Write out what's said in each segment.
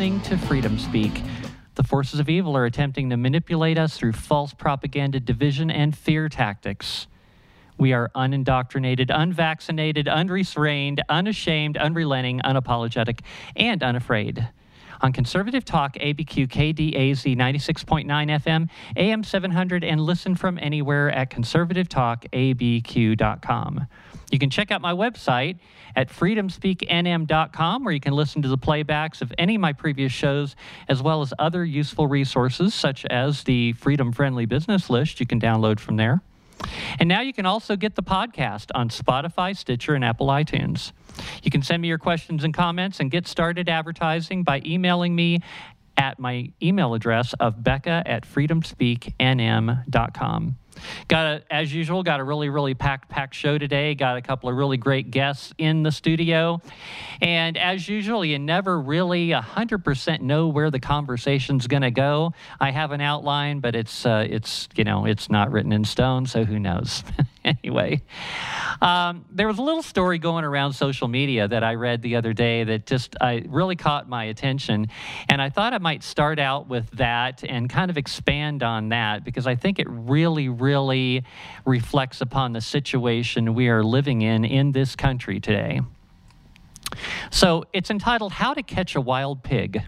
listening to Freedom Speak. The forces of evil are attempting to manipulate us through false propaganda, division, and fear tactics. We are unindoctrinated, unvaccinated, unrestrained, unashamed, unrelenting, unapologetic, and unafraid. On Conservative Talk, ABQ KDAZ 96.9 FM, AM 700, and listen from anywhere at conservativetalkabq.com. You can check out my website at freedomspeaknm.com, where you can listen to the playbacks of any of my previous shows, as well as other useful resources, such as the Freedom Friendly Business List you can download from there. And now you can also get the podcast on Spotify, Stitcher, and Apple iTunes. You can send me your questions and comments and get started advertising by emailing me at my email address of becca at freedomspeaknm.com. Got a, as usual, got a really, really packed, packed show today. Got a couple of really great guests in the studio. And as usual, you never really 100% know where the conversation's going to go. I have an outline, but it's, uh, it's, you know, it's not written in stone, so who knows? anyway, um, there was a little story going around social media that I read the other day that just I really caught my attention. And I thought I might start out with that and kind of expand on that because I think it really, really reflects upon the situation we are living in in this country today. So it's entitled How to Catch a Wild Pig.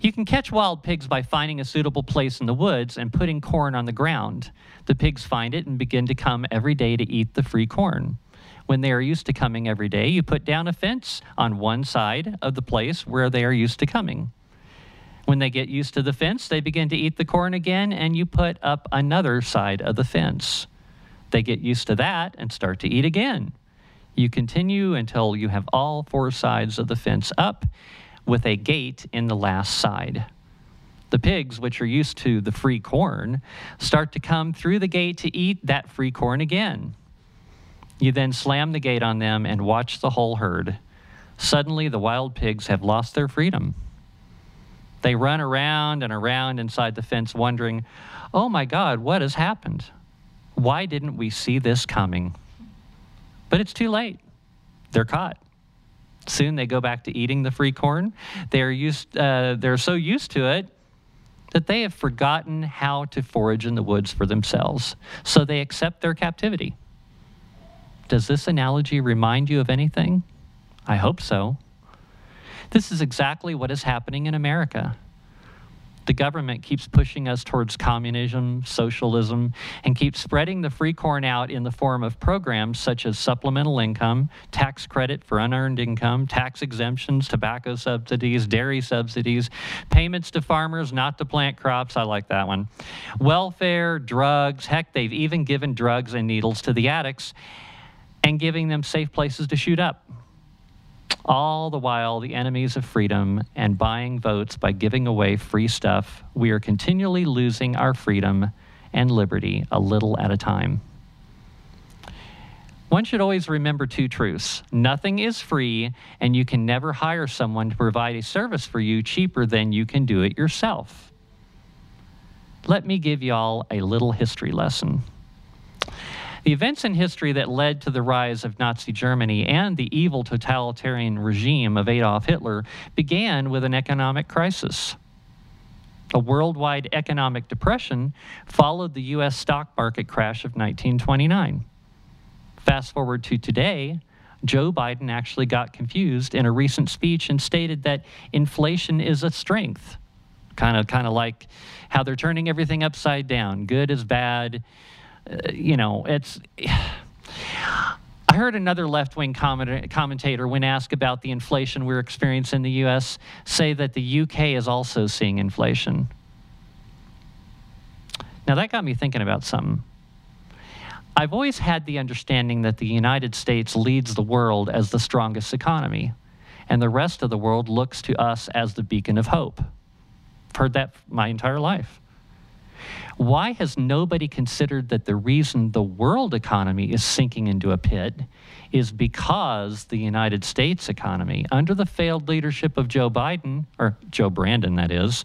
You can catch wild pigs by finding a suitable place in the woods and putting corn on the ground. The pigs find it and begin to come every day to eat the free corn. When they are used to coming every day, you put down a fence on one side of the place where they are used to coming. When they get used to the fence, they begin to eat the corn again, and you put up another side of the fence. They get used to that and start to eat again. You continue until you have all four sides of the fence up with a gate in the last side. The pigs, which are used to the free corn, start to come through the gate to eat that free corn again. You then slam the gate on them and watch the whole herd. Suddenly, the wild pigs have lost their freedom. They run around and around inside the fence, wondering, oh my God, what has happened? Why didn't we see this coming? But it's too late. They're caught. Soon they go back to eating the free corn. They're, used, uh, they're so used to it that they have forgotten how to forage in the woods for themselves. So they accept their captivity. Does this analogy remind you of anything? I hope so. This is exactly what is happening in America. The government keeps pushing us towards communism, socialism, and keeps spreading the free corn out in the form of programs such as supplemental income, tax credit for unearned income, tax exemptions, tobacco subsidies, dairy subsidies, payments to farmers not to plant crops. I like that one. Welfare, drugs, heck, they've even given drugs and needles to the addicts and giving them safe places to shoot up all the while the enemies of freedom and buying votes by giving away free stuff, we are continually losing our freedom and liberty a little at a time. One should always remember two truths nothing is free, and you can never hire someone to provide a service for you cheaper than you can do it yourself. Let me give y'all a little history lesson. The events in history that led to the rise of Nazi Germany and the evil totalitarian regime of Adolf Hitler began with an economic crisis. A worldwide economic depression followed the U.S. stock market crash of 1929. Fast forward to today, Joe Biden actually got confused in a recent speech and stated that inflation is a strength. Kind of, kind of like how they're turning everything upside down. Good is bad, uh, you know, it's. I heard another left wing commentator, when asked about the inflation we're experiencing in the U.S., say that the UK is also seeing inflation. Now, that got me thinking about something. I've always had the understanding that the United States leads the world as the strongest economy, and the rest of the world looks to us as the beacon of hope. I've heard that my entire life. Why has nobody considered that the reason the world economy is sinking into a pit is because the United States economy, under the failed leadership of Joe Biden, or Joe Brandon, that is,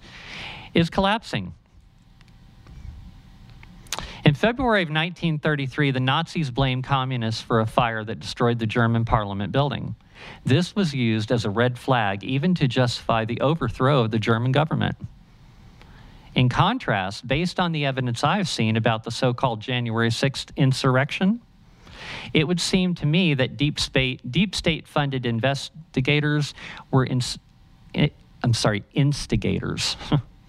is collapsing? In February of 1933, the Nazis blamed communists for a fire that destroyed the German parliament building. This was used as a red flag even to justify the overthrow of the German government. In contrast, based on the evidence I've seen about the so called January 6th insurrection, it would seem to me that deep state, deep state funded investigators were, in, I'm sorry, instigators,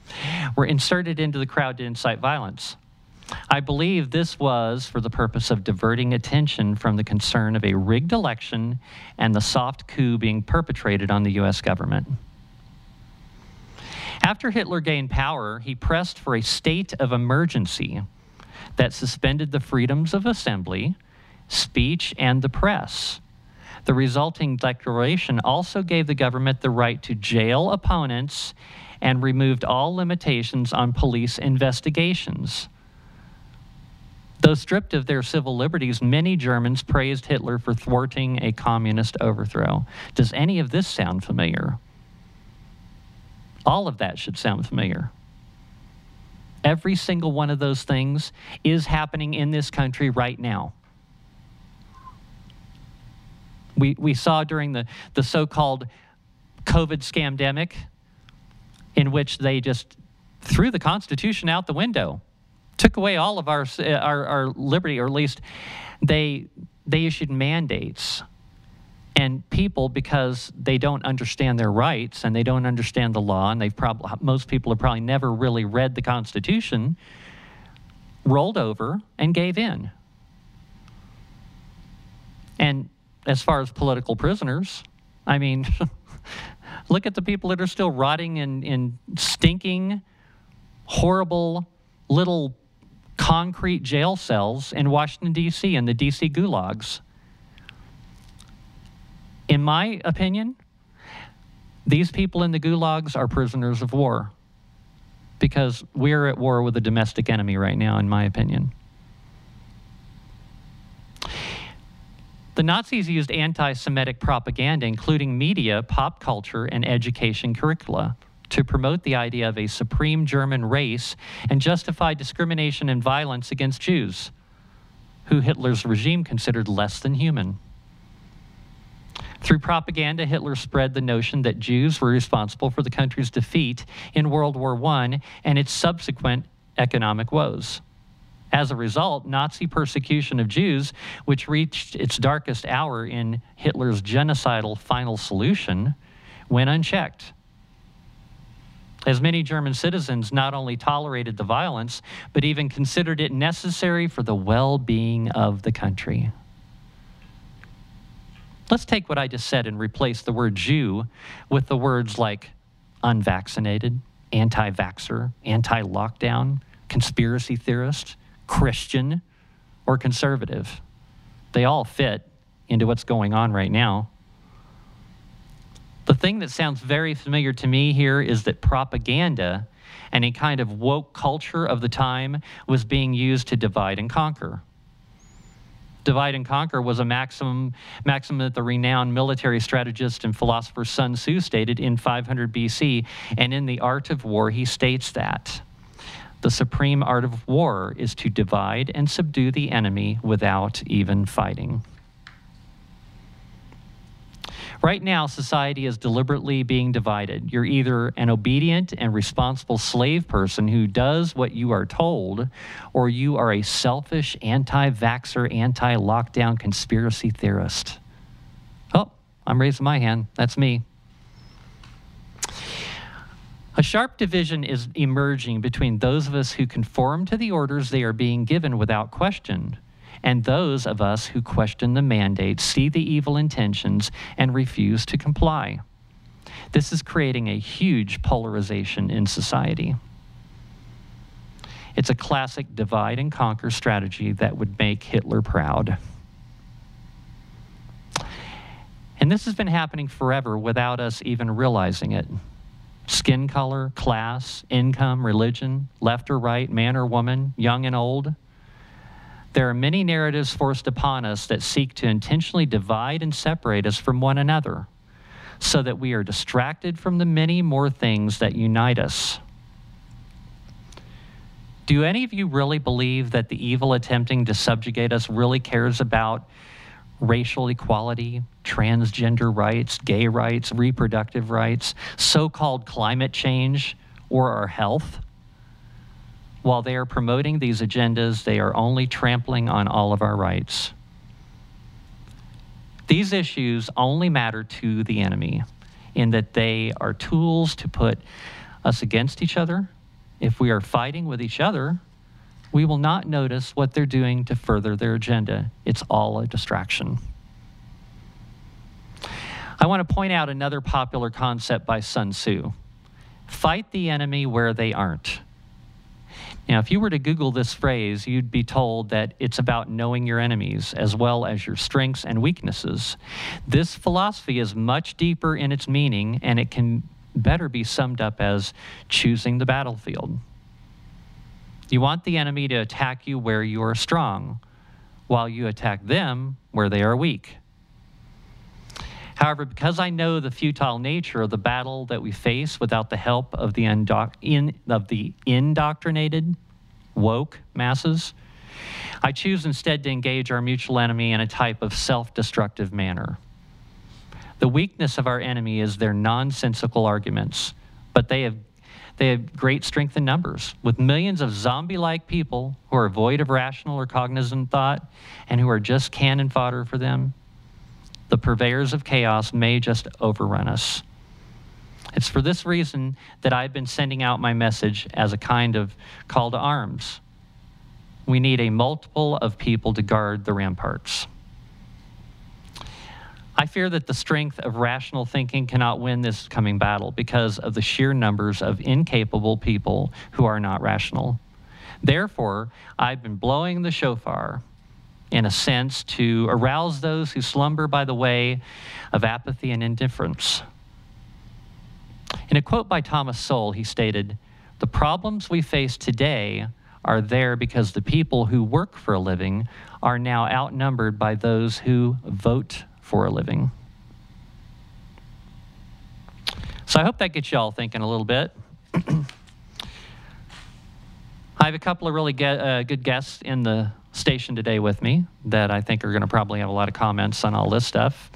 were inserted into the crowd to incite violence. I believe this was for the purpose of diverting attention from the concern of a rigged election and the soft coup being perpetrated on the U.S. government. After Hitler gained power, he pressed for a state of emergency that suspended the freedoms of assembly, speech, and the press. The resulting declaration also gave the government the right to jail opponents and removed all limitations on police investigations. Though stripped of their civil liberties, many Germans praised Hitler for thwarting a communist overthrow. Does any of this sound familiar? All of that should sound familiar. Every single one of those things is happening in this country right now. We, we saw during the, the so called COVID scamdemic, in which they just threw the Constitution out the window took away all of our, our, our liberty, or at least they, they issued mandates. And people, because they don't understand their rights and they don't understand the law, and they've probably most people have probably never really read the Constitution, rolled over and gave in. And as far as political prisoners, I mean, look at the people that are still rotting in, in stinking, horrible little concrete jail cells in Washington, D.C., and the D.C. gulags. In my opinion, these people in the gulags are prisoners of war because we're at war with a domestic enemy right now, in my opinion. The Nazis used anti Semitic propaganda, including media, pop culture, and education curricula to promote the idea of a supreme German race and justify discrimination and violence against Jews, who Hitler's regime considered less than human. Through propaganda, Hitler spread the notion that Jews were responsible for the country's defeat in World War I and its subsequent economic woes. As a result, Nazi persecution of Jews, which reached its darkest hour in Hitler's genocidal final solution, went unchecked as many German citizens not only tolerated the violence, but even considered it necessary for the well being of the country. Let's take what I just said and replace the word Jew with the words like unvaccinated, anti vaxxer, anti lockdown, conspiracy theorist, Christian, or conservative. They all fit into what's going on right now. The thing that sounds very familiar to me here is that propaganda and a kind of woke culture of the time was being used to divide and conquer. Divide and conquer was a maximum that the renowned military strategist and philosopher Sun Tzu stated in 500 BC. And in The Art of War, he states that the supreme art of war is to divide and subdue the enemy without even fighting. Right now, society is deliberately being divided. You're either an obedient and responsible slave person who does what you are told, or you are a selfish, anti vaxxer, anti lockdown conspiracy theorist. Oh, I'm raising my hand. That's me. A sharp division is emerging between those of us who conform to the orders they are being given without question and those of us who question the mandate see the evil intentions and refuse to comply. This is creating a huge polarization in society. It's a classic divide and conquer strategy that would make Hitler proud. And this has been happening forever without us even realizing it. Skin color, class, income, religion, left or right, man or woman, young and old there are many narratives forced upon us that seek to intentionally divide and separate us from one another so that we are distracted from the many more things that unite us. Do any of you really believe that the evil attempting to subjugate us really cares about racial equality, transgender rights, gay rights, reproductive rights, so called climate change, or our health? While they are promoting these agendas, they are only trampling on all of our rights. These issues only matter to the enemy in that they are tools to put us against each other. If we are fighting with each other, we will not notice what they're doing to further their agenda. It's all a distraction. I want to point out another popular concept by Sun Tzu fight the enemy where they aren't. Now, if you were to Google this phrase, you'd be told that it's about knowing your enemies as well as your strengths and weaknesses. This philosophy is much deeper in its meaning, and it can better be summed up as choosing the battlefield. You want the enemy to attack you where you are strong, while you attack them where they are weak. However, because I know the futile nature of the battle that we face without the help of the, undoc- in, of the indoctrinated, woke masses, I choose instead to engage our mutual enemy in a type of self destructive manner. The weakness of our enemy is their nonsensical arguments, but they have, they have great strength in numbers. With millions of zombie like people who are void of rational or cognizant thought and who are just cannon fodder for them, the purveyors of chaos may just overrun us. It's for this reason that I've been sending out my message as a kind of call to arms. We need a multiple of people to guard the ramparts. I fear that the strength of rational thinking cannot win this coming battle because of the sheer numbers of incapable people who are not rational. Therefore, I've been blowing the shofar in a sense, to arouse those who slumber by the way of apathy and indifference. In a quote by Thomas Sowell, he stated, The problems we face today are there because the people who work for a living are now outnumbered by those who vote for a living. So I hope that gets you all thinking a little bit. I have a couple of really get, uh, good guests in the station today with me that I think are going to probably have a lot of comments on all this stuff.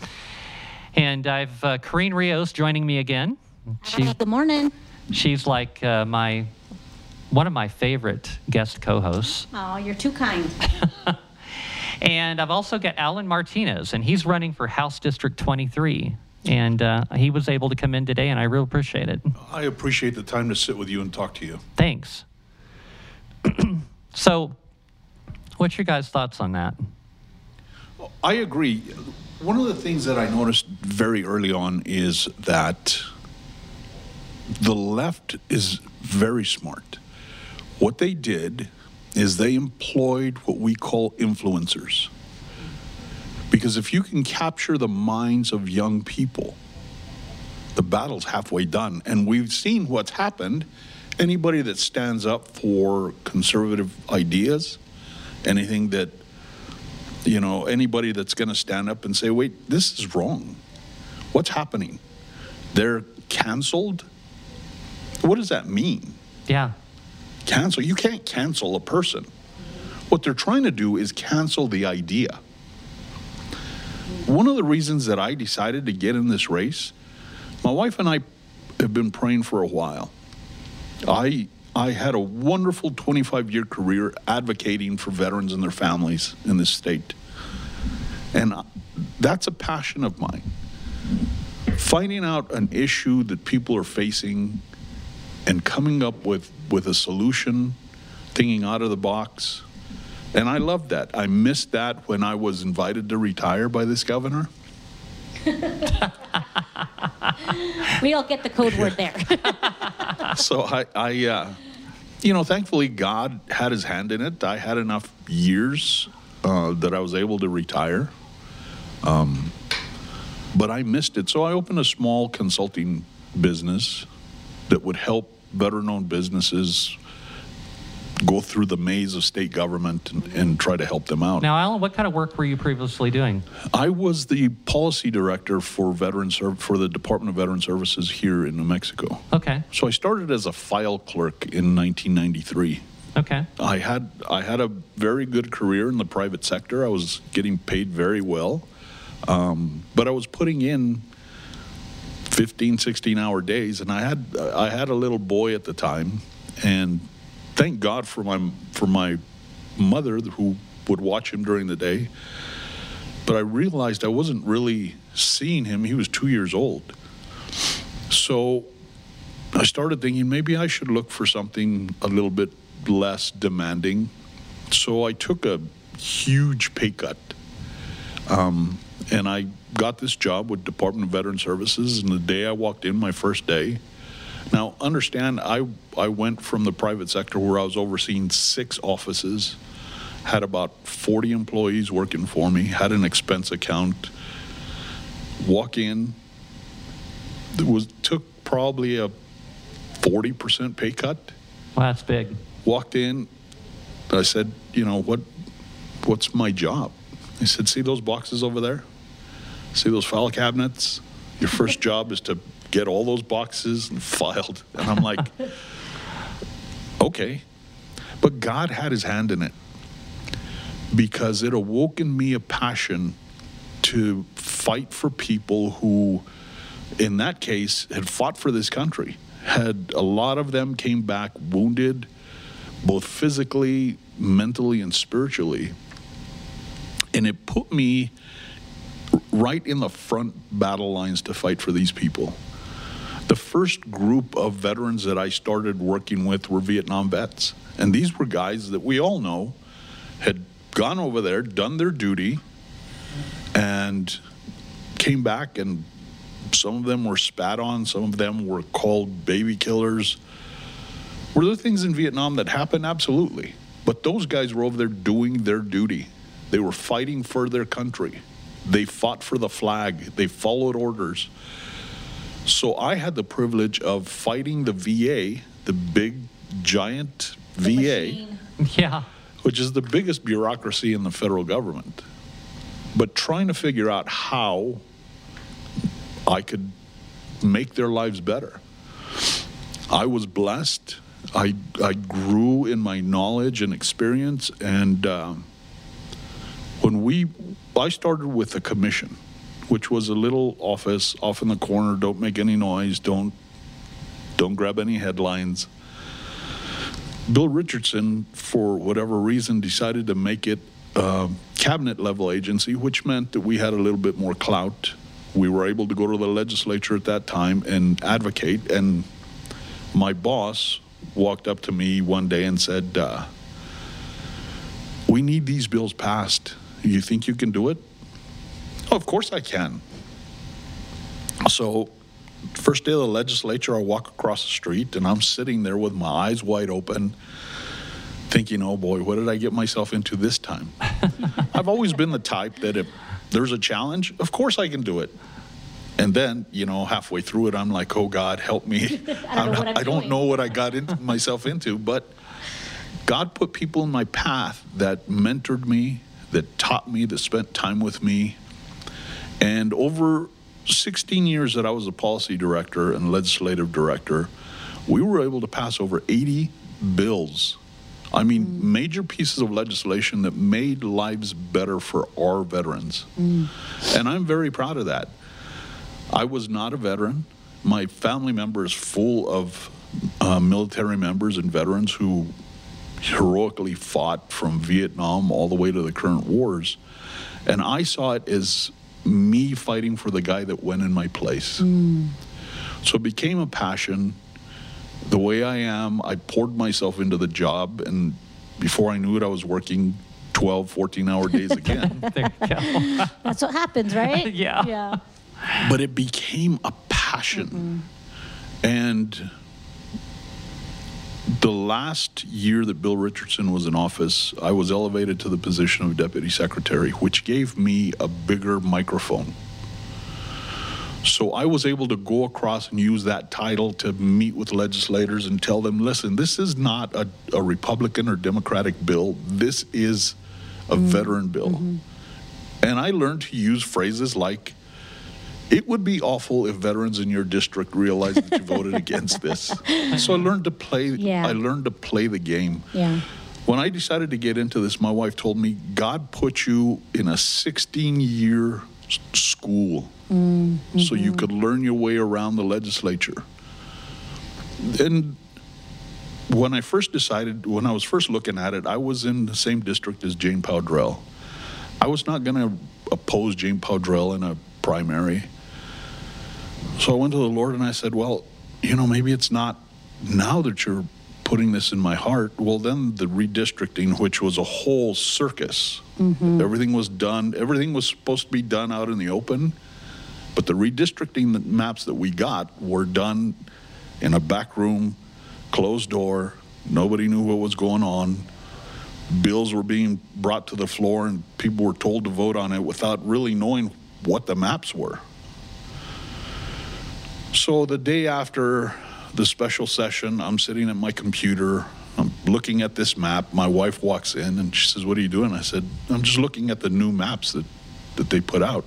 And I've uh, Corinne Rios joining me again. She, Good morning. She's like uh, my one of my favorite guest co-hosts. Oh, you're too kind. and I've also got Alan Martinez, and he's running for House District 23. And uh, he was able to come in today, and I really appreciate it. I appreciate the time to sit with you and talk to you. Thanks. so, What's your guys' thoughts on that? I agree. One of the things that I noticed very early on is that the left is very smart. What they did is they employed what we call influencers. Because if you can capture the minds of young people, the battle's halfway done. And we've seen what's happened. Anybody that stands up for conservative ideas anything that, you know, anybody that's going to stand up and say, wait, this is wrong. What's happening? They're canceled? What does that mean? Yeah. Cancel? You can't cancel a person. What they're trying to do is cancel the idea. One of the reasons that I decided to get in this race, my wife and I have been praying for a while. I I had a wonderful 25 year career advocating for veterans and their families in this state. And that's a passion of mine. Finding out an issue that people are facing and coming up with, with a solution, thinking out of the box. And I love that. I missed that when I was invited to retire by this governor. we all get the code word there. so I, I uh, you know, thankfully God had His hand in it. I had enough years uh, that I was able to retire, um, but I missed it. So I opened a small consulting business that would help veteran-owned businesses go through the maze of state government and, and, try to help them out. Now, Alan, what kind of work were you previously doing? I was the policy director for veteran for the Department of Veteran Services here in New Mexico. Okay. So I started as a file clerk in 1993 Okay. I had I had a very good career in the private sector. I was getting paid very well, um, but I was putting in 15, 16 hour days, and I had I had a little boy at the time, and thank God for my for my mother who would watch him during the day. But I realized I wasn't really seeing him. He was two years old, so I started thinking maybe I should look for something a little bit less demanding. So I took a huge pay cut. Um, and I got this job with Department of Veteran Services. And the day I walked in, my first day, now understand, I, I went from the private sector where I was overseeing six offices, had about 40 employees working for me, had an expense account. Walk in, was took probably a 40% pay cut Well, that's big. walked in. I said, you know, what, what's my job? He said, see those boxes over there? See those file cabinets? Your first job is to get all those boxes and filed. And I'm like, okay. But God had his hand in it because it awoke in me a passion to fight for people who, in that case, had fought for this country. Had a lot of them came back wounded, both physically, mentally, and spiritually. And it put me right in the front battle lines to fight for these people. The first group of veterans that I started working with were Vietnam vets. And these were guys that we all know had gone over there, done their duty, and came back and some of them were spat on, some of them were called baby killers. Were there things in Vietnam that happened? Absolutely. But those guys were over there doing their duty. They were fighting for their country. They fought for the flag. They followed orders. So I had the privilege of fighting the VA, the big, giant VA, Machine. Yeah. which is the biggest bureaucracy in the federal government. But trying to figure out how I could make their lives better. I was blessed. I, I grew in my knowledge and experience. And um, when we, I started with a commission, which was a little office off in the corner. Don't make any noise. Don't, don't grab any headlines. Bill Richardson, for whatever reason, decided to make it a cabinet level agency, which meant that we had a little bit more clout. We were able to go to the legislature at that time and advocate. And my boss walked up to me one day and said, uh, We need these bills passed. You think you can do it? "Oh, of course I can. So, first day of the legislature, I walk across the street and I'm sitting there with my eyes wide open, thinking, oh boy, what did I get myself into this time? I've always been the type that if there's a challenge, of course I can do it. And then, you know, halfway through it, I'm like, oh God, help me. I don't know I don't know what I got into myself into, but God put people in my path that mentored me, that taught me, that spent time with me. And over 16 years that I was a policy director and legislative director, we were able to pass over 80 bills. I mean, major pieces of legislation that made lives better for our veterans. And I'm very proud of that. I was not a veteran. My family member is full of uh, military members and veterans who heroically fought from Vietnam all the way to the current wars. And I saw it as me fighting for the guy that went in my place. Mm. So it became a passion. The way I am, I poured myself into the job. And before I knew it, I was working 12, 14 hour days again. There you go. That's what happens, right? Yeah. Yeah. but it became a passion. Mm-hmm. And the last year that Bill Richardson was in office, I was elevated to the position of deputy secretary, which gave me a bigger microphone. So I was able to go across and use that title to meet with legislators and tell them, listen, this is not a, a Republican or Democratic bill. This is a mm. veteran bill. Mm-hmm. And I learned to use phrases like, It would be awful if veterans in your district realized that you voted against this. So I learned to play. Yeah. I learned to play the game. Yeah. When I decided to get into this, my wife told me God put you in a 16 year school mm, so you mm-hmm. could learn your way around the legislature. And when I first decided, when I was first looking at it, I was in the same district as Jane Powdrell. I was not going to oppose Jane Powdrell in a primary. So I went to the Lord and I said, Well, you know, maybe it's not now that you're putting this in my heart. Well, then the redistricting, which was a whole circus, mm-hmm. everything was done, everything was supposed to be done out in the open. But the redistricting the maps that we got were done in a back room, closed door. Nobody knew what was going on. Bills were being brought to the floor, and people were told to vote on it without really knowing what the maps were. So the day after the special session, I'm sitting at my computer. I'm looking at this map. My wife walks in and she says, What are you doing? I said, I'm just looking at the new maps that, that they put out.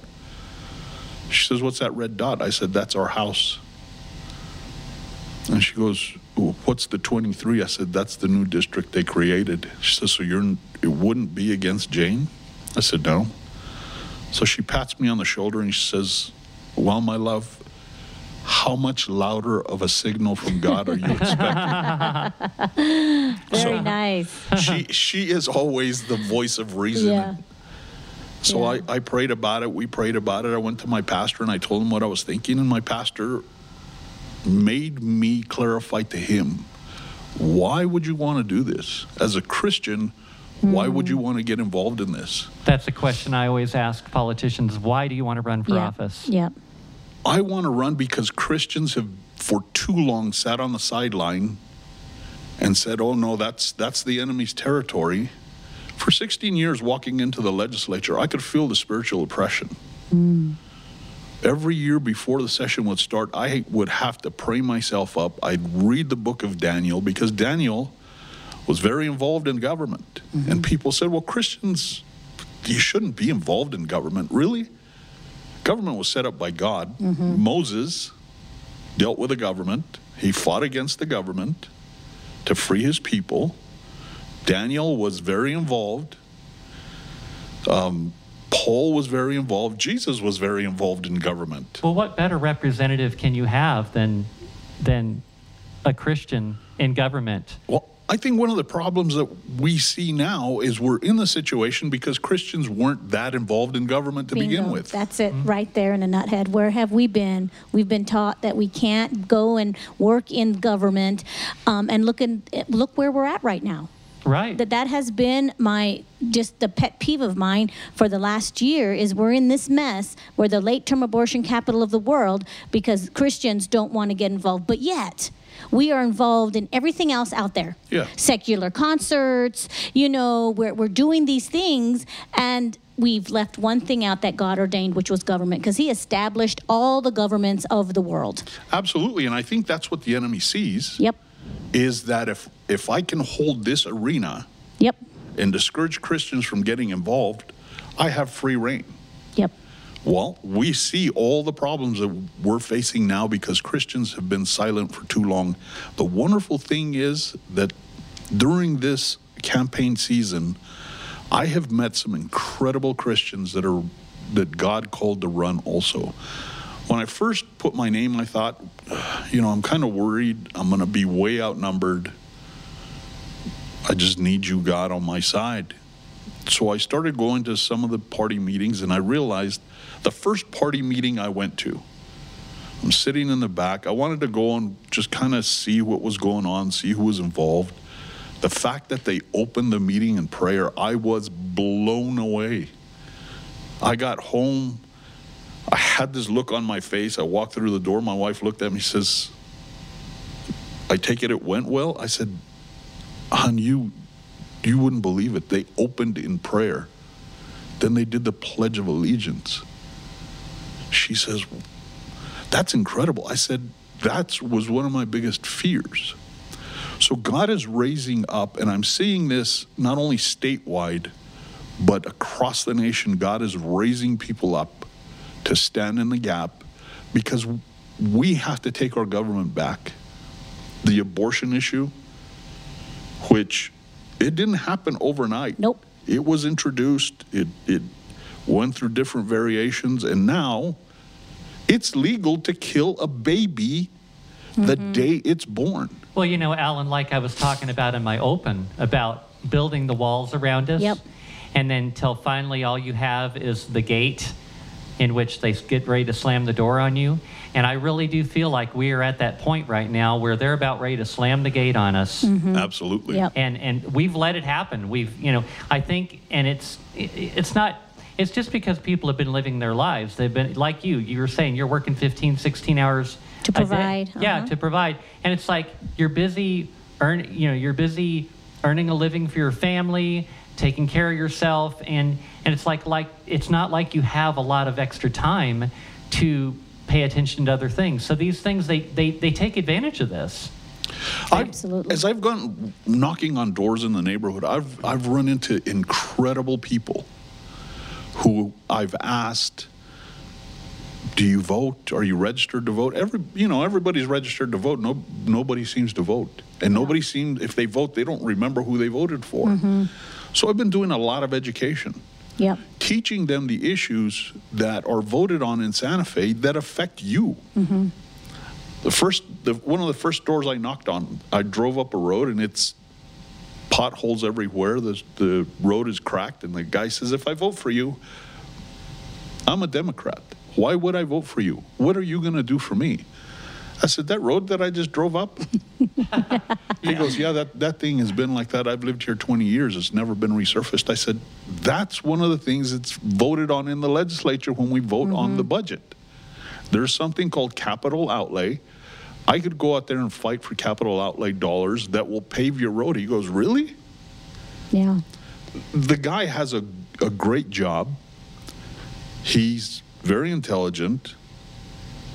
She says, What's that red dot? I said, That's our house. And she goes, What's the 23? I said, That's the new district they created. She says, So you're, it wouldn't be against Jane? I said, No. So she pats me on the shoulder and she says, Well, my love, how much louder of a signal from God are you expecting? Very nice. she she is always the voice of reason. Yeah. So Yeah. I, I prayed about it. We prayed about it. I went to my pastor and I told him what I was thinking, and my pastor made me clarify to him why would you want to do this? As a Christian, why would hmm. you want to get involved in this? That's a question I always ask politicians. Why do you want to run for yeah. office? Yeah. I want to run because Christians have for too long sat on the sideline and said, "Oh no, that's that's the enemy's territory." For 16 years walking into the legislature, I could feel the spiritual oppression. Mm. Every year before the session would start, I would have to pray myself up. I'd read the book of Daniel because Daniel was very involved in government. And mm-hmm. people said, "Well, Christians, you shouldn't be involved in government." Really? Government was set up by God. Moses dealt with the government. He fought against the government to free his people. Daniel was very involved. Um, Paul was very involved. Jesus was very involved in government. Well, what better representative can you have than than a Christian in government? Well, I think one of the problems that we see now is we're in the situation because Christians weren't that involved in government to begin with. That's it right there in a nuthead. Where have we been? We've been taught that we can't go and work in government, um, and look in, look where we're at right now. Right. That that has been my just the pet peeve of mine for the last year is we're in this mess. We're the late term abortion capital of the world because Christians don't want to get involved, but yet. We are involved in everything else out there. Yeah. Secular concerts, you know, we're, we're doing these things, and we've left one thing out that God ordained, which was government, because He established all the governments of the world. Absolutely. And I think that's what the enemy sees. Yep. is that if if I can hold this arena Yep. and discourage Christians from getting involved, I have free rein. Yep. Well, we see all the problems that we're facing now because Christians have been silent for too long. The wonderful thing is that during this campaign season, I have met some incredible Christians that are that God called to run also. When I first put my name, I thought, you know, I'm kind of worried I'm going to be way outnumbered. I just need you, God, on my side. So I started going to some of the party meetings, and I realized the first party meeting I went to, I'm sitting in the back. I wanted to go and just kind of see what was going on, see who was involved. The fact that they opened the meeting in prayer, I was blown away. I got home. I had this look on my face. I walked through the door. My wife looked at me, says, I take it it went well? I said, Hon, you, you wouldn't believe it. They opened in prayer. Then they did the Pledge of Allegiance. She says, That's incredible. I said, That was one of my biggest fears. So God is raising up, and I'm seeing this not only statewide, but across the nation. God is raising people up to stand in the gap because we have to take our government back. The abortion issue, which it didn't happen overnight. Nope. It was introduced, it, it went through different variations, and now it's legal to kill a baby the mm-hmm. day it's born. Well, you know, Alan, like I was talking about in my open about building the walls around us. Yep. And then till finally all you have is the gate in which they get ready to slam the door on you. And I really do feel like we are at that point right now where they're about ready to slam the gate on us. Absolutely. Yep. And and we've let it happen. We've, you know, I think and it's it's not it's just because people have been living their lives. They've been like you, you were saying you're working 15, 16 hours To provide, Yeah, uh-huh. to provide. And it's like you're busy earn you know, you're busy earning a living for your family, taking care of yourself and and it's like like it's not like you have a lot of extra time to pay attention to other things. So these things they they, they take advantage of this. I've- Absolutely. As I've gone knocking on doors in the neighborhood, I've I've run into incredible people who I've asked, "Do you vote? Are you registered to vote?" Every you know, everybody's registered to vote. No, nobody seems to vote, and nobody seems if they vote, they don't remember who they voted for. Mm-hmm. So I've been doing a lot of education Yep. teaching them the issues that are voted on in Santa Fe that affect you. Mm-hmm. The first, the, one of the first doors I knocked on, I drove up a road and it's potholes everywhere. The, the road is cracked, and the guy says, "If I vote for you, I'm a Democrat. Why would I vote for you? What are you going to do for me?" I said, "That road that I just drove up." He goes, Yeah, that, that thing has been like that. I've lived here 20 years. It's never been resurfaced. I said, That's one of the things that's voted on in the legislature when we vote on the mm-hmm. budget. There's something called capital outlay. I could go out there and fight for capital outlay dollars that will pave your road. He goes, Really? Yeah. The guy has a, a great job. He's very intelligent.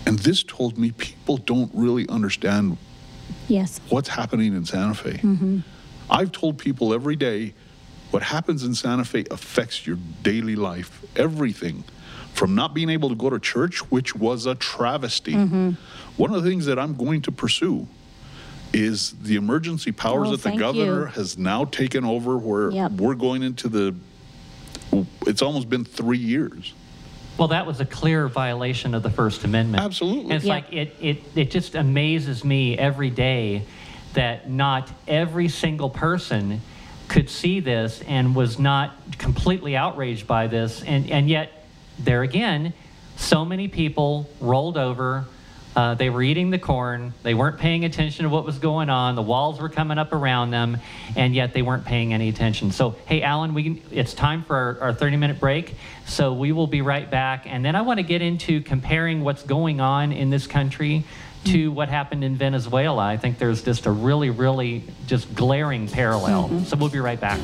And this told me people don't really understand Yes. what's happening in Santa Fe. Mm-hmm. I've told people every day what happens in Santa Fe affects your daily life, everything. From not being able to go to church, which was a travesty. Mm-hmm. One of the things that I'm going to pursue is the emergency powers Oh, that the governor you. has now taken over, where Yep. we're going into the, it's almost been three years. Well, that was a clear violation of the First Amendment. Absolutely. And it's Yeah. like it, it, it just amazes me every day that not every single person could see this and was not completely outraged by this. And, and yet, there again, so many people rolled over. Uh, they were eating the corn. They weren't paying attention to what was going on. The walls were coming up around them, and yet they weren't paying any attention. So, hey, Alan, we can, it's time for our, our 30 minute break. So, we will be right back. And then I want to get into comparing what's going on in this country to what happened in Venezuela. I think there's just a really, really just glaring parallel. So, we'll be right back.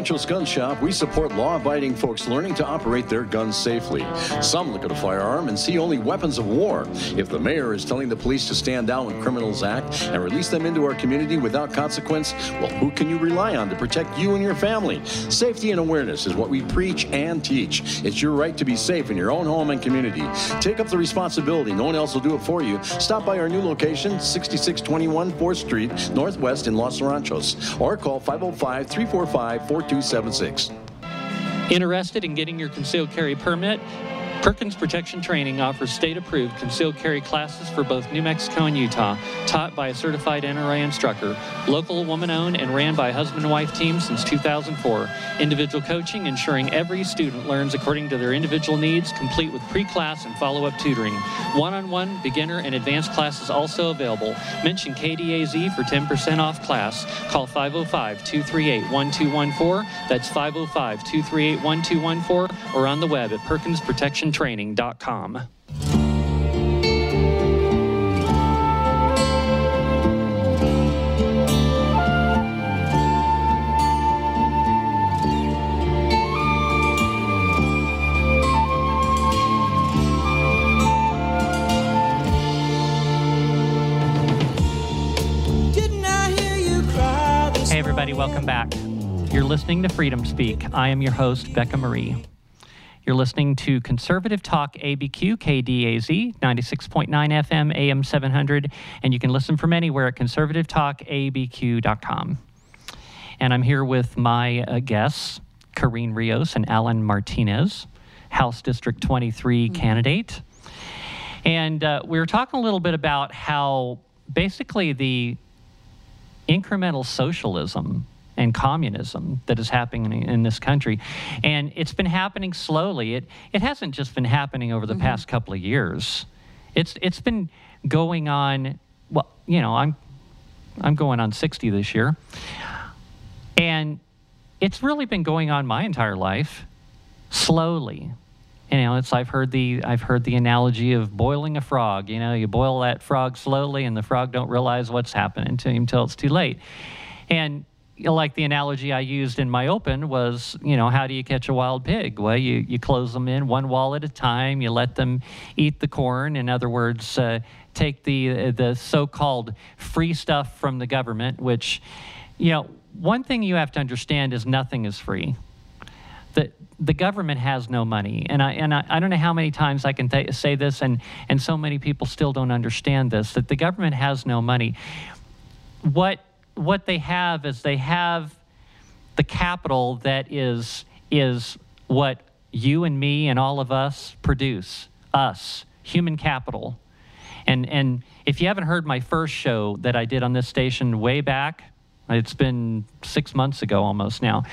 Ranchos Gun Shop, we support law abiding folks learning to operate their guns safely. Some look at a firearm and see only weapons of war. If the mayor is telling the police to stand down when criminals act and release them into our community without consequence, well, who can you rely on to protect you and your family? Safety and awareness is what we preach and teach. It's your right to be safe in your own home and community. Take up the responsibility. No one else will do it for you. Stop by our new location, 6621 4th Street, Northwest in Los Ranchos, or call 505 345 4276. Interested in getting your concealed carry permit? Perkins Protection Training offers state approved concealed carry classes for both New Mexico and Utah, taught by a certified NRA instructor. Local woman owned and ran by husband and wife team since 2004. Individual coaching, ensuring every student learns according to their individual needs, complete with pre class and follow up tutoring. One on one, beginner, and advanced classes also available. Mention KDAZ for 10% off class. Call 505 238 1214. That's 505 238 1214 or on the web at perkinsprotectiontraining.com. Didn't This Hey, everybody, welcome back. You're listening to Freedom Speak. I am your host, Becca Marie. You're listening to Conservative Talk ABQ KDAZ 96.9 FM AM 700, and you can listen from anywhere at conservativetalkabq.com. And I'm here with my uh, guests, Corinne Rios and Alan Martinez, House District 23 candidate. And uh, we were talking a little bit about how basically the incremental socialism and communism that is happening in this country. And it's been happening slowly. It, it hasn't just been happening over the mm-hmm. past couple of years. It's, it's been going on, well, you know, I'm, I'm going on 60 this year. And it's really been going on my entire life, slowly. You know, it's I've heard the I've heard the analogy of boiling a frog. You know, you boil that frog slowly, and the frog don't realize what's happening to him until it's too late. And like the analogy I used in my open was, you know, how do you catch a wild pig? Well, you, you close them in one wall at a time. You let them eat the corn. In other words, uh, take the the so-called free stuff from the government. Which, you know, one thing you have to understand is nothing is free the the government has no money, and I and I, I don't know how many times I can th- say this, and and so many people still don't understand this that the government has no money. What what they have is they have the capital that is is what you and me and all of us produce us human capital and and if you haven't heard my first show that I did on this station way back it's been 6 months ago almost now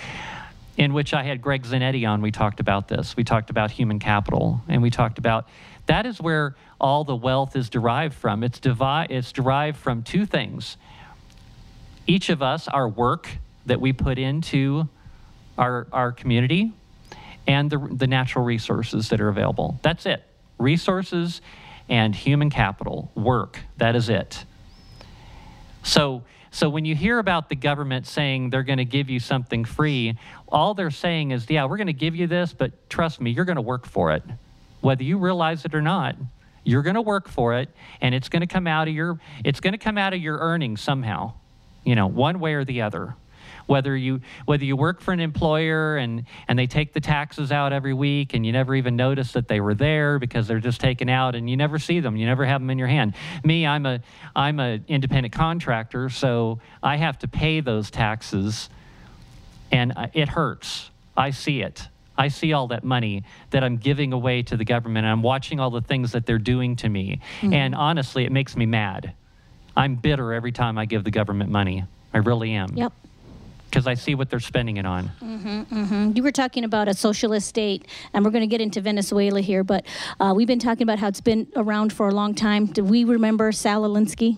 in which I had Greg Zanetti on, we talked about this. We talked about human capital, and we talked about that is where all the wealth is derived from. It's, devi- it's derived from two things. Each of us, our work that we put into our, our community, and the, the natural resources that are available. That's it. Resources and human capital, work, that is it. So, so when you hear about the government saying they're going to give you something free, all they're saying is, yeah, we're going to give you this, but trust me, you're going to work for it. Whether you realize it or not, you're going to work for it and it's going to come out of your it's going to come out of your earnings somehow. You know, one way or the other. Whether you whether you work for an employer and and they take the taxes out every week and you never even notice that they were there because they're just taken out and you never see them, you never have them in your hand. Me, I'm a I'm a independent contractor, so I have to pay those taxes and it hurts. I see it. I see all that money that I'm giving away to the government, and I'm watching all the things that they're doing to me. Mm-hmm. And honestly, it makes me mad. I'm bitter every time I give the government money. I really am. Yep. Because I see what they're spending it on. Mm-hmm, mm-hmm. You were talking about a socialist state, and we're going to get into Venezuela here, but uh, we've been talking about how it's been around for a long time. Do we remember Saul Alinsky?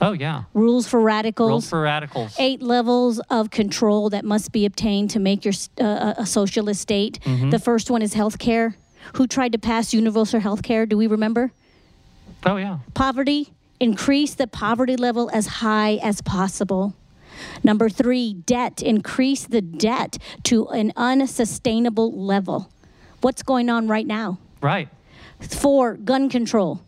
Oh, yeah. Rules for radicals. Rules for radicals. Eight levels of control that must be obtained to make your uh, a socialist state. Mm-hmm. The first one is health care. Who tried to pass universal health care? Do we remember? Oh, yeah. Poverty. Increase the poverty level as high as possible. Number three, debt. Increase the debt to an unsustainable level. What's going on right now? Right. Four, gun control.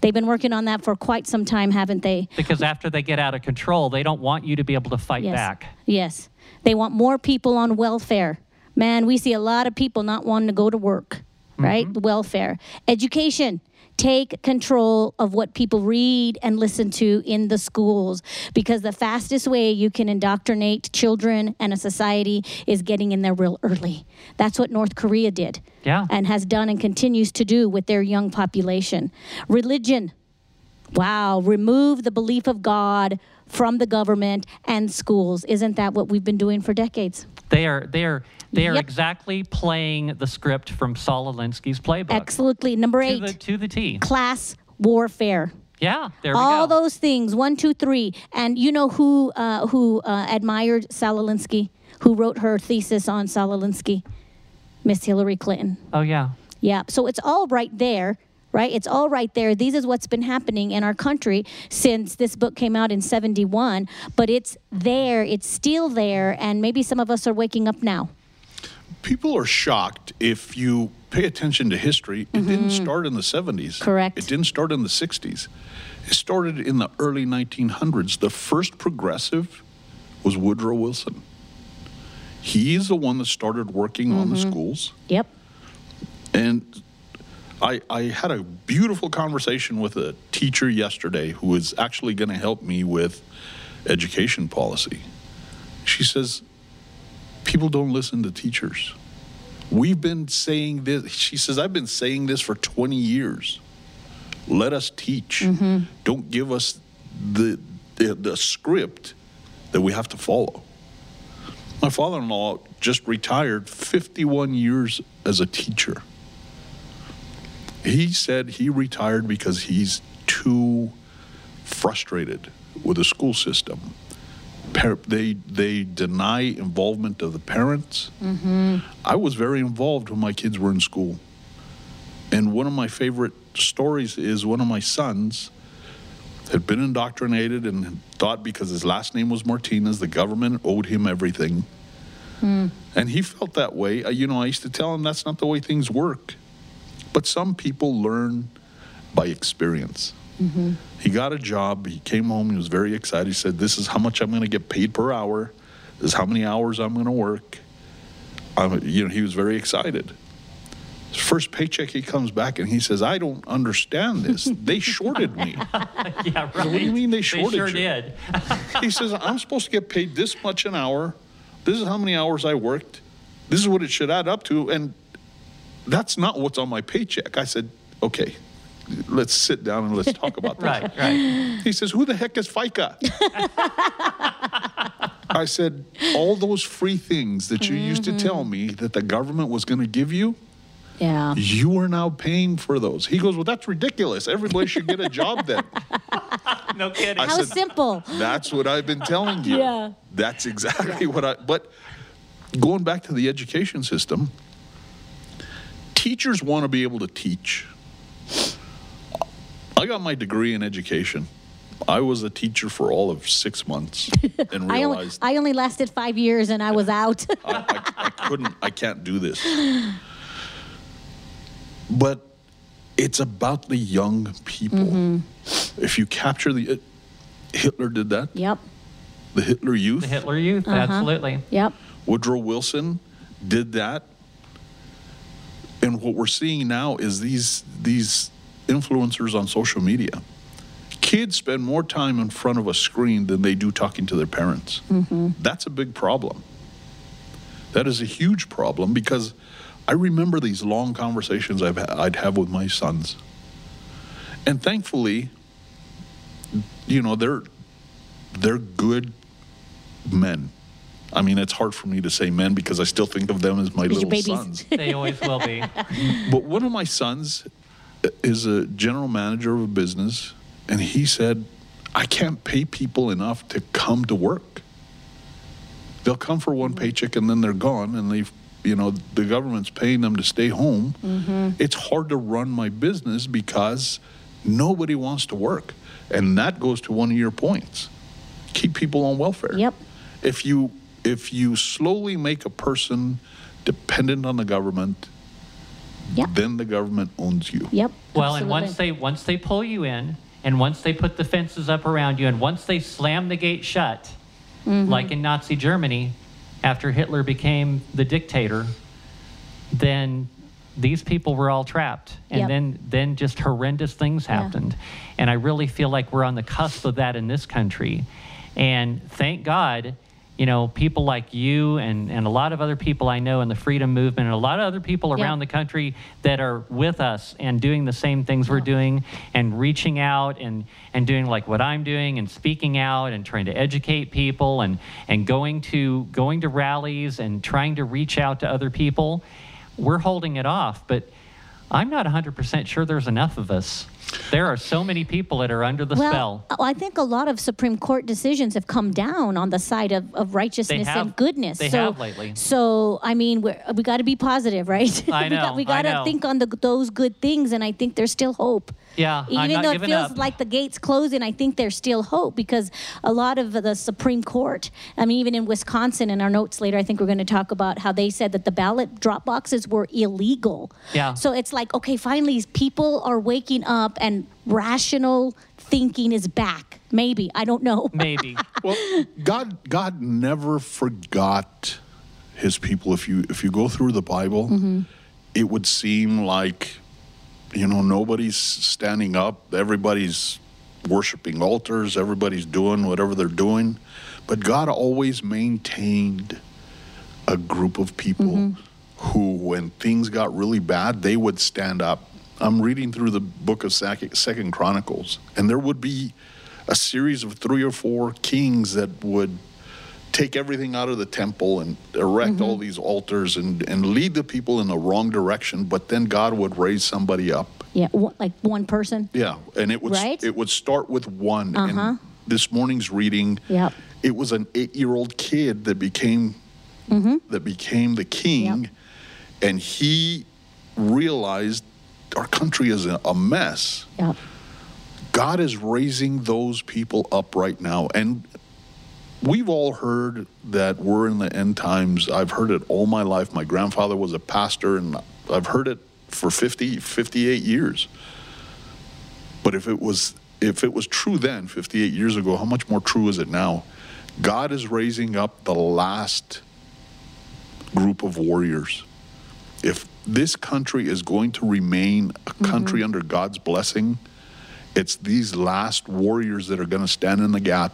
They've been working on that for quite some time, haven't they? Because after they get out of control, they don't want you to be able to fight Yes. back. Yes. They want more people on welfare. Man, we see a lot of people not wanting to go to work, mm-hmm. right? Welfare. Education. Take control of what people read and listen to in the schools because the fastest way you can indoctrinate children and a society is getting in there real early. That's what North Korea did. Yeah. And has done and continues to do with their young population. Religion. Wow, remove the belief of God from the government and schools. Isn't that what we've been doing for decades? They are they are they are Yep. exactly playing the script from Saul Alinsky's playbook Absolutely. Number to eight, the to the T. class warfare. Yeah, there we All go. those things, one, two, three. And you know who uh, who uh, admired Saul Alinsky? Who wrote her thesis on Saul Alinsky? Miss Hillary Clinton. oh yeah. Yeah. So it's all right there, right? It's all right there. This is what's been happening in our country since this book came out in 71, but it's there, it's still there, and maybe some of us are waking up now. People are shocked if you pay attention to history. It didn't start in the 70s. Mm-hmm. Correct. It didn't start in the 60s. It started in the early 1900s. The first progressive was Woodrow Wilson. He's the one that started working on the Mm-hmm. schools. Yep. And I, I had a beautiful conversation with a teacher yesterday who is actually going to help me with education policy. She says, People don't listen to teachers. We've been saying this. She says, I've been saying this for 20 years. Let us teach. Mm-hmm. Don't give us the, the, the script that we have to follow. My father in law just retired 51 years as a teacher. He said he retired because he's too frustrated with the school system. They they deny involvement of the parents. I was very involved when my kids were in school, and one of my favorite stories is one of my sons had been indoctrinated and thought because his last name was Martinez, the government owed him everything. And he felt that way. Uh, You know, I used to tell him that's not the way things work. But some people learn by experience. Mm-hmm. He got a job. He came home. He was very excited. He said, This is how much I'm going to get paid per hour. This is how many hours I'm going to work. I'm, you know, he was very excited. His first paycheck, he comes back and he says, I don't understand this. They shorted me. Yeah, right. What do you mean they shorted They sure you? did. He says, I'm supposed to get paid this much an hour. This is how many hours I worked. This is what it should add up to. And that's not what's on my paycheck. I said, okay, let's sit down and let's talk about that. right, right. He says, who the heck is FICA? I said, all those free things that you used to tell me that the government was going to give you, Yeah. you are now paying for those. He goes, well, that's ridiculous. Everybody should get a job then. No kidding. I How said- simple. That's what I've been telling you. Yeah. That's exactly what I, but going back to the education system, teachers want to be able to teach. I got my degree in education. I was a teacher for all of six months and I only, realized I only lasted five years and I was out. I, I, I couldn't, I can't do this. But it's about the young people. Mm-hmm. If you capture the, uh, Hitler did that, yep. the Hitler youth. the Hitler Youth, Uh-huh. absolutely. Yep. Woodrow Wilson did that. And what we're seeing now is these these influencers on social media. Kids spend more time in front of a screen than they do talking to their parents. Mm-hmm. That's a big problem. That is a huge problem because I remember these long conversations I've, ha- I'd have with my sons. And thankfully, you know, they're they're good men. I mean, it's hard for me to say men because I still think of them as my little sons. They always will be. But one of my sons is a general manager of a business, and he said, I can't pay people enough to come to work. They'll come for one paycheck and then they're gone, and they've, you know, the government's paying them to stay home. Mm-hmm. It's hard to run my business because nobody wants to work. And that goes to one of your points keep people on welfare. Yep. If you if you slowly make a person dependent on the government, Yep. then the government owns you. Yep. Well, and once they once they pull you in, and once they put the fences up around you, and once they slam the gate shut, Mm-hmm. like in Nazi Germany, after Hitler became the dictator, then these people were all trapped and Yep. then then just horrendous things Yeah. happened and i really feel like we're on the cusp of that in this country and thank god you know people like you and, and a lot of other people i know in the freedom movement and a lot of other people Yeah. around the country that are with us and doing the same things we're doing and reaching out and and doing like what i'm doing and speaking out and trying to educate people and and going to going to rallies and trying to reach out to other people we're holding it off but i'm not 100% sure there's enough of us there are so many people that are under the well, spell uh, I think a lot of Supreme Court decisions have come down on the side of, of righteousness have. and goodness. They so, have lately. So, I mean, we're, we got to be positive, right? I we know, got, we got to think on the, those good things, and I think there's still hope. Yeah, I'm Even not though it feels up. like the gates closing, I think there's still hope because a lot of the Supreme Court, I mean, even in Wisconsin, in our notes later, I think we're going to talk about how they said that the ballot drop boxes were illegal. Yeah. So it's like, okay, finally, people are waking up and rational thinking is back. Maybe. I don't know. maybe Well, God God never forgot his people. If you if you go through the Bible, mm-hmm. it would seem like you know nobody's standing up, everybody's worshiping altars, everybody's doing whatever they're doing, but God always maintained a group of people mm-hmm. who when things got really bad, they would stand up. I'm reading through the book of Second Chronicles, and there would be a series of three or four kings that would take everything out of the temple and erect all these altars and, and lead the people in the wrong direction, but then God would raise somebody up. Yeah, like one person. Yeah, and it would Right? it would start with one. Uh And this morning's reading, Yep. it was an eight-year-old kid that became that became the king, Yep. and he realized our country is a, a mess. Yeah. God is raising those people up right now. And we've all heard that we're in the end times. I've heard it all my life. My grandfather was a pastor, and I've heard it for 50, 58 years. But if it was if it was true then, 58 years ago, how much more true is it now? God is raising up the last group of warriors. If this country is going to remain a mm-hmm. country under God's blessing, it's these last warriors that are going to stand in the gap.